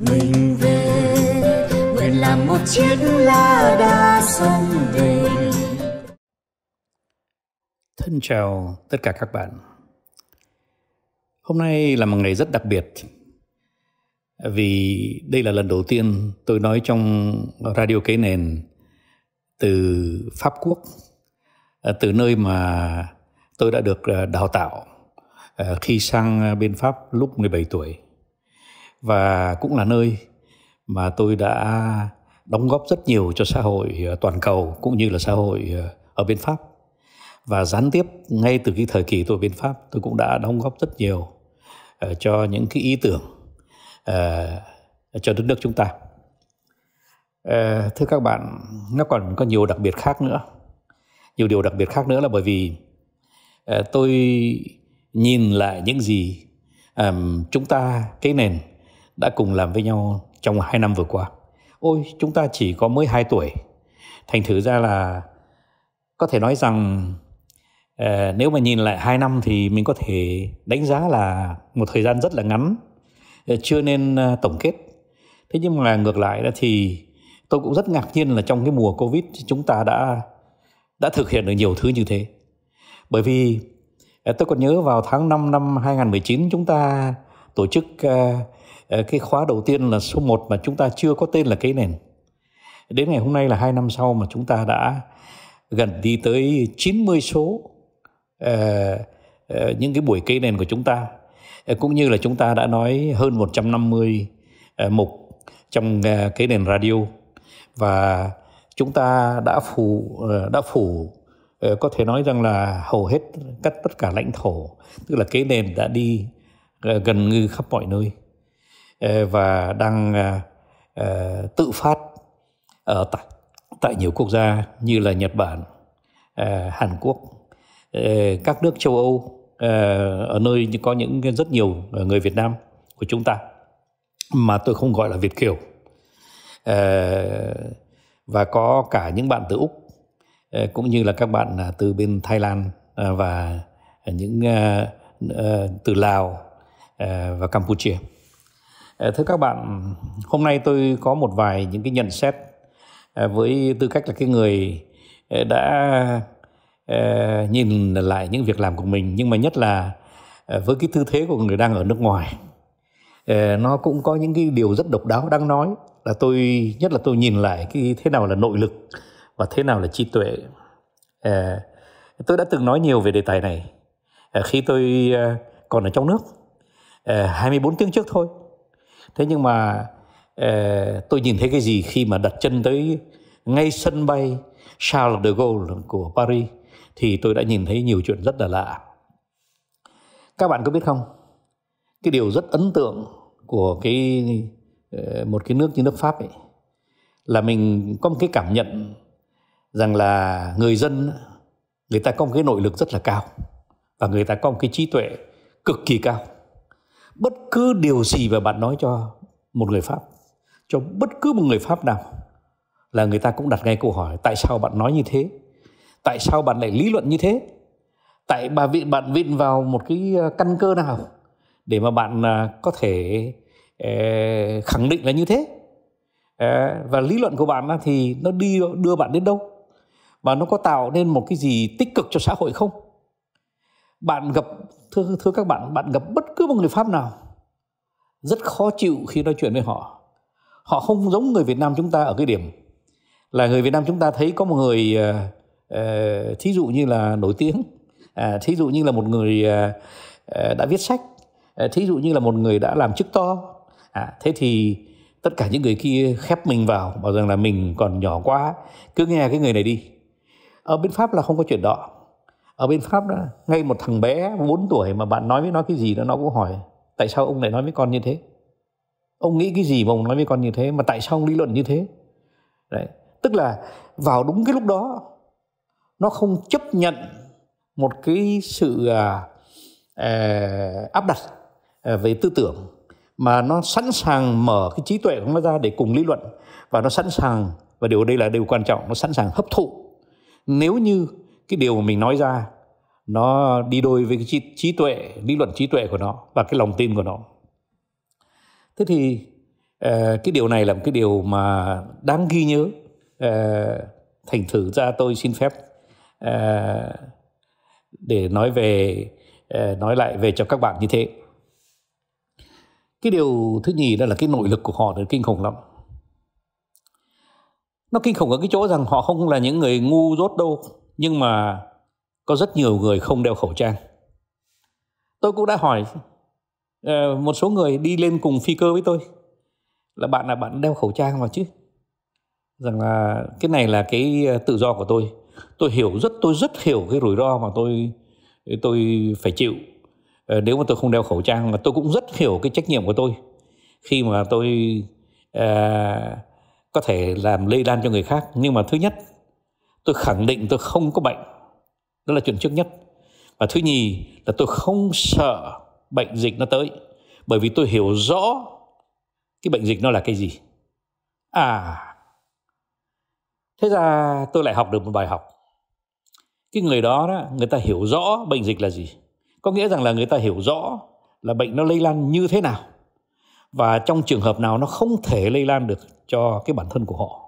mình về. Nguyện làm một chiếc lá đa sông về. Thân chào tất cả các bạn. Hôm nay là một ngày rất đặc biệt vì đây là lần đầu tiên tôi nói trong radio kế nền từ Pháp Quốc, à, từ nơi mà tôi đã được à, đào tạo à, khi sang bên Pháp lúc 17 tuổi và cũng là nơi mà tôi đã đóng góp rất nhiều cho xã hội ờ, toàn cầu cũng như là xã hội ờ, ở bên Pháp. Và gián tiếp, ngay từ cái thời kỳ tôi bên Pháp, tôi cũng đã đóng góp rất nhiều ờ, cho những cái ý tưởng cho đất nước chúng ta. Thưa các bạn, nó còn có nhiều đặc biệt khác nữa. Nhiều điều đặc biệt khác nữa là bởi vì tôi nhìn lại những gì chúng ta, cái nền đã cùng làm với nhau trong hai năm vừa qua ôi chúng ta chỉ có mới hai tuổi thành thử ra là có thể nói rằng uh, nếu mà nhìn lại 2 năm thì mình có thể đánh giá là một thời gian rất là ngắn, ờ, chưa nên ờ, tổng kết. Thế nhưng mà ngược lại đó thì tôi cũng rất ngạc nhiên là trong cái mùa Covid chúng ta đã đã thực hiện được nhiều thứ như thế. Bởi vì tôi còn nhớ vào tháng 5 năm 2019 chúng ta tổ chức Ờ, cái khóa đầu tiên là số 1 mà chúng ta chưa có tên là cái nền. Đến ngày hôm nay là hai năm sau mà chúng ta đã gần đi tới 90 số uh, uh, những cái buổi cây nền của chúng ta. Uh, cũng như là chúng ta đã nói hơn 150 uh, mục trong uh, cái nền radio. Và chúng ta đã phủ uh, đã phủ uh, có thể nói rằng là hầu hết các tất cả lãnh thổ tức là cái nền đã đi uh, gần như khắp mọi nơi. Ờ, và đang ờ, ờ, tự phát ở tại tại nhiều quốc gia như là Nhật Bản, Hàn Quốc, các nước châu Âu ở nơi có những rất nhiều người Việt Nam của chúng ta mà tôi không gọi là Việt kiều và có cả những bạn từ úc cũng như là các bạn à, từ bên Thái Lan và những từ Lào và Campuchia. Ờ, thưa các bạn, hôm nay tôi có một vài những cái nhận xét ờ, với tư cách là cái người ờ, đã nhìn lại những việc làm của mình. Nhưng mà nhất là với cái tư thế của người đang ở nước ngoài nó cũng có những cái điều rất độc đáo đang nói. Là tôi nhất là tôi nhìn lại cái thế nào là nội lực và thế nào là trí tuệ. Tôi đã từng nói nhiều về đề tài này. Khi tôi còn ở trong nước 24 tiếng trước thôi thế nhưng mà uh, tôi nhìn thấy cái gì khi mà đặt chân tới ngay sân bay Charles de Gaulle của Paris thì tôi đã nhìn thấy nhiều chuyện rất là lạ. Các bạn có biết không? Cái điều rất ấn tượng của cái ờ, một cái nước như nước Pháp ấy là mình có một cái cảm nhận rằng là người dân người ta có một cái nội lực rất là cao và người ta có một cái trí tuệ cực kỳ cao. Bất cứ điều gì mà bạn nói cho một người Pháp, cho bất cứ một người Pháp nào là người ta cũng đặt ngay câu hỏi tại sao bạn nói như thế? Tại sao bạn lại lý luận như thế? Tại bà vị bạn vịn vào một cái ờ, căn cơ nào để mà bạn ờ, có thể ờ, khẳng định là như thế? Và lý luận của bạn thì nó đi đưa bạn đến đâu? Và nó có tạo nên một cái gì tích cực cho xã hội không? Bạn gặp thưa thưa các bạn bạn gặp bất cứ một người pháp nào rất khó chịu khi nói chuyện với họ. Họ không giống người việt nam chúng ta ở cái điểm là người việt nam chúng ta thấy có một người uh, thí dụ như là nổi tiếng uh, thí dụ như là một người uh, đã viết sách uh, thí dụ như là một người đã làm chức to. À, thế thì tất cả những người kia khép mình vào bảo rằng là mình còn nhỏ quá cứ nghe cái người này đi. Ở bên pháp là không có chuyện đó ở bên pháp đó ngay một thằng bé 4 tuổi mà bạn nói với nó cái gì đó nó cũng hỏi tại sao ông lại nói với con như thế? Ông nghĩ cái gì mà ông nói với con như thế? Mà tại sao ông lý luận như thế? Đấy tức là vào đúng cái lúc đó nó không chấp nhận một cái sự à, à, áp đặt à, về tư tưởng mà nó sẵn sàng mở cái trí tuệ của nó ra để cùng lý luận và nó sẵn sàng và điều đây là điều quan trọng nó sẵn sàng hấp thụ. Nếu như cái điều mà mình nói ra nó đi đôi với cái trí, trí tuệ lý luận trí tuệ của nó và cái lòng tin của nó. Thế thì ờ, cái điều này là một cái điều mà đáng ghi nhớ. Ờ, thành thử ra tôi xin phép ờ, để nói về nói lại về cho các bạn như thế. Cái điều thứ nhì đó là cái nội lực của họ là kinh khủng lắm. Nó kinh khủng ở cái chỗ rằng họ không là những người ngu dốt đâu nhưng mà có rất nhiều người không đeo khẩu trang. Tôi cũng đã hỏi ờ, một số người đi lên cùng phi cơ với tôi là bạn là bạn đeo khẩu trang vào chứ? Rằng là cái này là cái ờ, tự do của tôi. Tôi hiểu rất tôi rất hiểu cái rủi ro mà tôi tôi phải chịu. Ờ, nếu mà tôi không đeo khẩu trang mà tôi cũng rất hiểu cái trách nhiệm của tôi. Khi mà tôi uh, có thể làm lây lan cho người khác. Nhưng mà thứ nhất tôi khẳng định tôi không có bệnh. Đó là chuyện trước nhất. Và thứ nhì là tôi không sợ bệnh dịch nó tới bởi vì tôi hiểu rõ cái bệnh dịch nó là cái gì. À thế ra tôi lại học được một bài học. Cái người đó, đó người ta hiểu rõ bệnh dịch là gì. Có nghĩa rằng là người ta hiểu rõ là bệnh nó lây lan như thế nào. Và trong trường hợp nào nó không thể lây lan được cho cái bản thân của họ.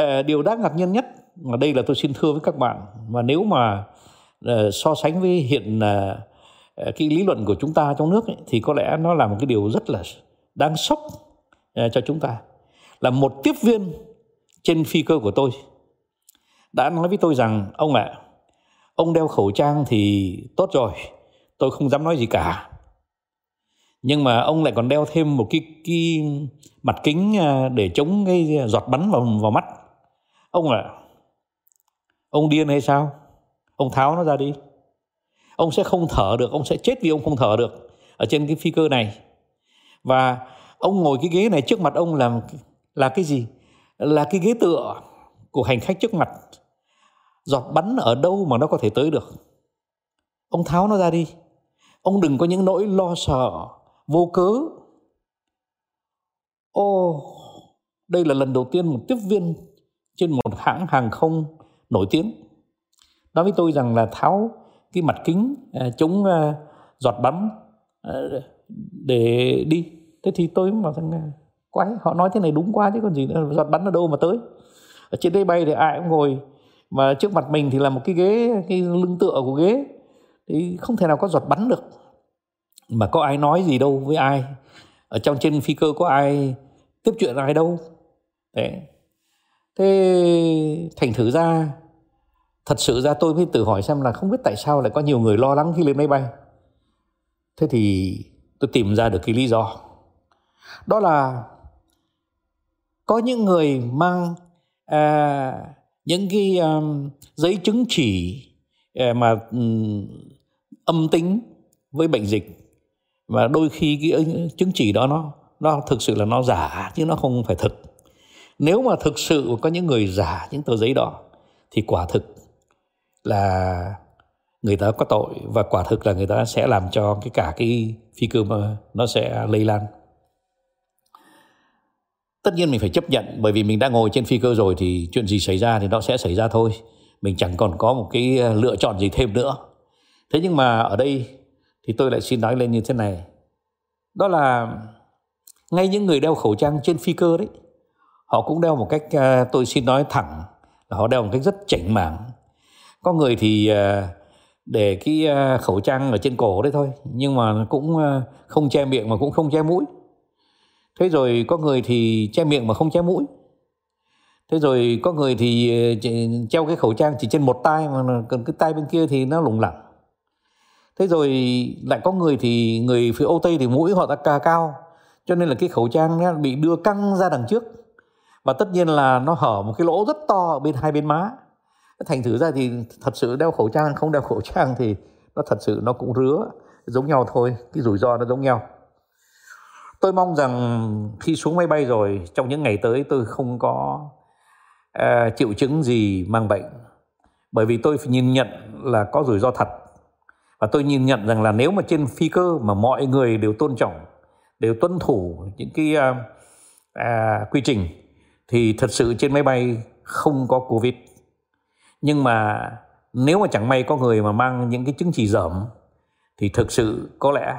Ờ, điều đáng ngạc nhiên nhất mà đây là tôi xin thưa với các bạn. Mà nếu mà ờ, so sánh với hiện ờ, cái lý luận của chúng ta trong nước ấy, thì có lẽ nó là một cái điều rất là đáng sốc cho chúng ta. Là một tiếp viên trên phi cơ của tôi đã nói với tôi rằng ông ạ à, ông đeo khẩu trang thì tốt rồi tôi không dám nói gì cả. Nhưng mà ông lại còn đeo thêm một cái cái mặt kính để chống cái giọt bắn vào vào mắt ông à ông điên hay sao? Ông tháo nó ra đi. Ông sẽ không thở được, ông sẽ chết vì ông không thở được ở trên cái phi cơ này. Và ông ngồi cái ghế này trước mặt ông làm, là cái gì? Là cái ghế tựa của hành khách trước mặt. Giọt bắn ở đâu mà nó có thể tới được? Ông tháo nó ra đi. Ông đừng có những nỗi lo sợ, vô cớ. Ô, đây là lần đầu tiên một tiếp viên trên một hãng hàng không nổi tiếng. Nói với tôi rằng là tháo cái mặt kính à, chống à, giọt bắn à, để đi. Thế thì tôi mà rằng quái họ nói thế này đúng quá chứ còn gì nữa giọt bắn ở đâu mà tới? Ở trên đây bay thì ai cũng ngồi mà trước mặt mình thì là một cái ghế cái lưng tựa của ghế. Thì không thể nào có giọt bắn được. Mà có ai nói gì đâu với ai. Ở trong trên phi cơ có ai tiếp chuyện ai đâu. Thế thế thành thử ra thật sự ra tôi mới tự hỏi xem là không biết tại sao lại có nhiều người lo lắng khi lên máy bay. Thế thì tôi tìm ra được cái lý do. Đó là có những người mang à, những cái um, giấy chứng chỉ à, mà um, âm tính với bệnh dịch. Và đôi khi cái chứng chỉ đó nó nó thực sự là nó giả chứ nó không phải thực nếu mà thực sự có những người giả những tờ giấy đó, thì quả thực là người ta có tội, và quả thực là người ta sẽ làm cho cái cả cái phi cơ mà nó sẽ lây lan. Tất nhiên mình phải chấp nhận, bởi vì mình đã ngồi trên phi cơ rồi thì chuyện gì xảy ra thì nó sẽ xảy ra thôi. Mình chẳng còn có một cái ờ, lựa chọn gì thêm nữa. Thế nhưng mà ở đây thì tôi lại xin nói lên như thế này. Đó là ngay những người đeo khẩu trang trên phi cơ đấy họ cũng đeo một cách ờ, tôi xin nói thẳng là họ đeo một cách rất chảnh mảng. Có người thì ờ, để cái ờ, khẩu trang ở trên cổ đấy thôi, nhưng mà cũng không che miệng mà cũng không che mũi. Thế rồi có người thì che miệng mà không che mũi. Thế rồi có người thì treo cái khẩu trang chỉ trên một tay mà còn cái tay bên kia thì nó lủng lẳng. Thế rồi lại có người thì, người phía Âu Tây thì mũi họ đã cà cao, cho nên là cái khẩu trang nó bị đưa căng ra đằng trước và tất nhiên là nó hở một cái lỗ rất to ở bên hai bên má. Thành thử ra thì thật sự đeo khẩu trang không đeo khẩu trang thì nó thật sự nó cũng rứa giống nhau thôi cái rủi ro nó giống nhau. Tôi mong rằng khi xuống máy bay rồi trong những ngày tới tôi không có uh, triệu chứng gì mang bệnh. Bởi vì tôi nhìn nhận là có rủi ro thật. Và tôi nhìn nhận rằng là nếu mà trên phi cơ mà mọi người đều tôn trọng đều tuân thủ những cái uh, uh, quy trình thì thật sự trên máy bay không có covid. Nhưng mà nếu mà chẳng may có người mà mang những cái chứng chỉ dởm thì thực sự có lẽ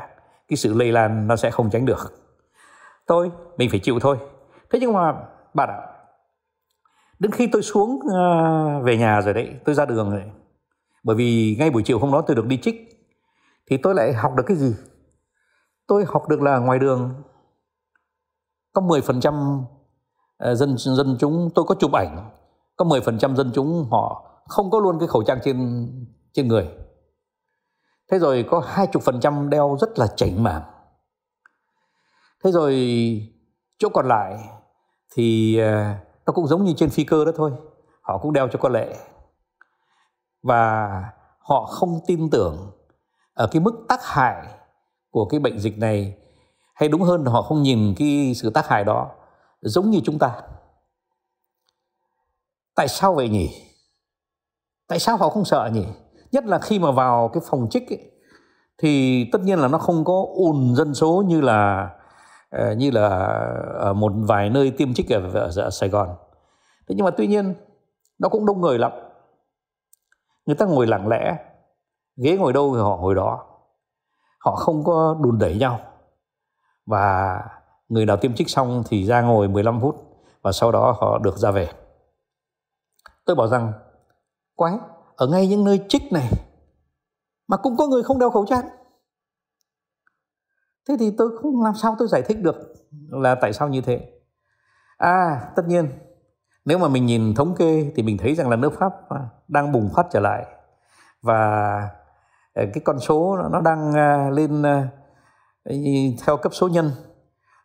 cái sự lây lan nó sẽ không tránh được. Tôi mình phải chịu thôi. Thế nhưng mà bạn ạ đến khi tôi xuống uh, về nhà rồi đấy tôi ra đường rồi bởi vì ngay buổi chiều hôm đó tôi được đi trích thì tôi lại học được cái gì? Tôi học được là ngoài đường có 10% Ờ, dân dân chúng, tôi có chụp ảnh. Có 10% dân chúng họ không có luôn cái khẩu trang trên trên người. Thế rồi có hai chục phần trăm đeo rất là chảnh mảng. Thế rồi chỗ còn lại thì ờ, nó cũng giống như trên phi cơ đó thôi. Họ cũng đeo cho có lệ. Và họ không tin tưởng ở cái mức tác hại của cái bệnh dịch này. Hay đúng hơn là họ không nhìn cái sự tác hại đó giống như chúng ta. Tại sao vậy nhỉ? Tại sao họ không sợ nhỉ? Nhất là khi mà vào cái phòng trích ấy, thì tất nhiên là nó không có ùn dân số như là ờ, như là ở một vài nơi tiêm trích ở, ở, ở Sài Gòn. Thế nhưng mà tuy nhiên nó cũng đông người lắm. Người ta ngồi lặng lẽ ghế ngồi đâu thì họ ngồi đó. Họ không có đùn đẩy nhau. Và người nào tiêm trích xong thì ra ngồi 15 phút và sau đó họ được ra về. Tôi bảo rằng, quái, ở ngay những nơi trích này mà cũng có người không đeo khẩu trang. Thế thì tôi không làm sao tôi giải thích được là tại sao như thế. À tất nhiên, nếu mà mình nhìn thống kê thì mình thấy rằng là nước pháp à, đang bùng phát trở lại và à, cái con số nó đang à, lên theo cấp số nhân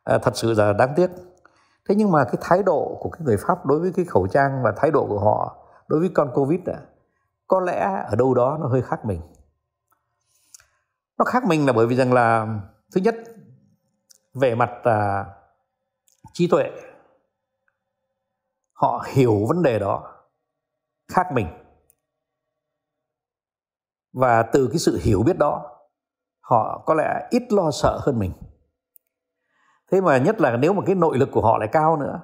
à, thật sự là đáng tiếc. Thế nhưng mà cái thái độ của cái người pháp đối với cái khẩu trang và thái độ của họ đối với con covid à, có lẽ ở đâu đó nó hơi khác mình. Nó khác mình là bởi vì rằng là thứ nhất về mặt à, trí tuệ họ hiểu vấn đề đó khác mình. Và từ cái sự hiểu biết đó họ có lẽ ít lo sợ hơn mình thế mà nhất là nếu mà cái nội lực của họ lại cao nữa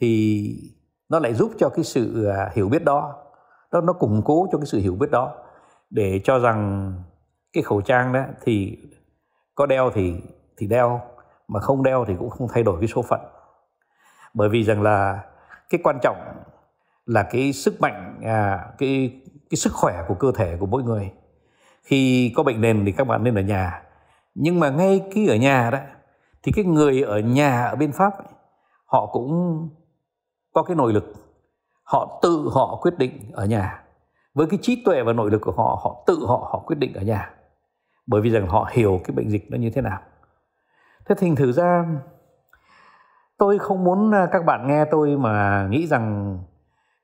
thì nó lại giúp cho cái sự à, hiểu biết đó. Nó nó củng cố cho cái sự hiểu biết đó. Để cho rằng cái khẩu trang đó thì có đeo thì thì đeo mà không đeo thì cũng không thay đổi cái số phận. Bởi vì rằng là cái quan trọng là cái sức mạnh à, cái cái sức khỏe của cơ thể của mỗi người. Khi có bệnh nền thì các bạn nên ở nhà. Nhưng mà ngay khi ở nhà đó thì cái người ở nhà ở bên pháp ấy, họ cũng có cái nội lực. Họ tự họ quyết định ở nhà. Với cái trí tuệ và nội lực của họ họ tự họ họ quyết định ở nhà. Bởi vì rằng họ hiểu cái bệnh dịch nó như thế nào. Thế thành thử ra tôi không muốn à, các bạn nghe tôi mà nghĩ rằng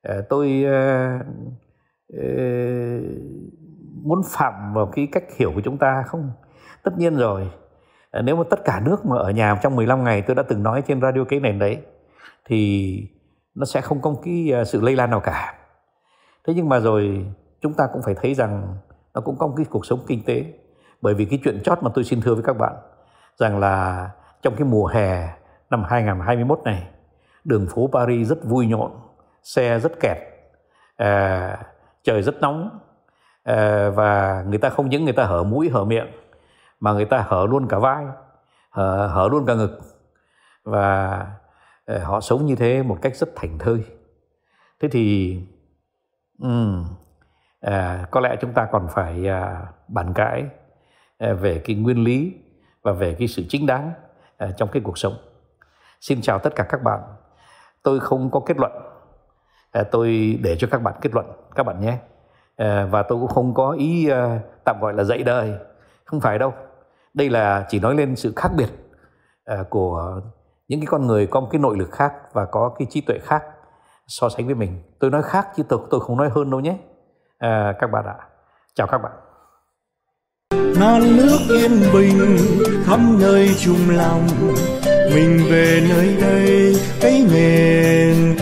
à, tôi à, ờ, muốn phạm vào cái cách hiểu của chúng ta không? Tất nhiên rồi. Ờ, nếu mà tất cả nước mà ở nhà trong 15 ngày tôi đã từng nói trên radio cái nền đấy thì nó sẽ không có cái ờ, sự lây lan nào cả. Thế nhưng mà rồi chúng ta cũng phải thấy rằng nó cũng có một cái cuộc sống kinh tế. Bởi vì cái chuyện chót mà tôi xin thưa với các bạn rằng là trong cái mùa hè năm 2021 này đường phố Paris rất vui nhộn xe rất kẹt à, trời rất nóng à, và người ta không những người ta hở mũi hở miệng mà người ta hở luôn cả vai hở, hở luôn cả ngực. Và ờ, họ sống như thế một cách rất thảnh thơi. Thế thì um, à, có lẽ chúng ta còn phải à, bàn cãi à, về cái nguyên lý và về cái sự chính đáng à, trong cái cuộc sống. Xin chào tất cả các bạn. Tôi không có kết luận. À, tôi để cho các bạn kết luận các bạn nhé. À, và tôi cũng không có ý à, tạm gọi là dạy đời. Không phải đâu đây là chỉ nói lên sự khác biệt à, của những cái con người có một cái nội lực khác và có cái trí tuệ khác so sánh với mình. Tôi nói khác chứ tôi tôi không nói hơn đâu nhé. À, các bạn ạ. Chào các bạn. Non nước yên bình khắp nơi chung lòng. Mình về nơi đây cái miền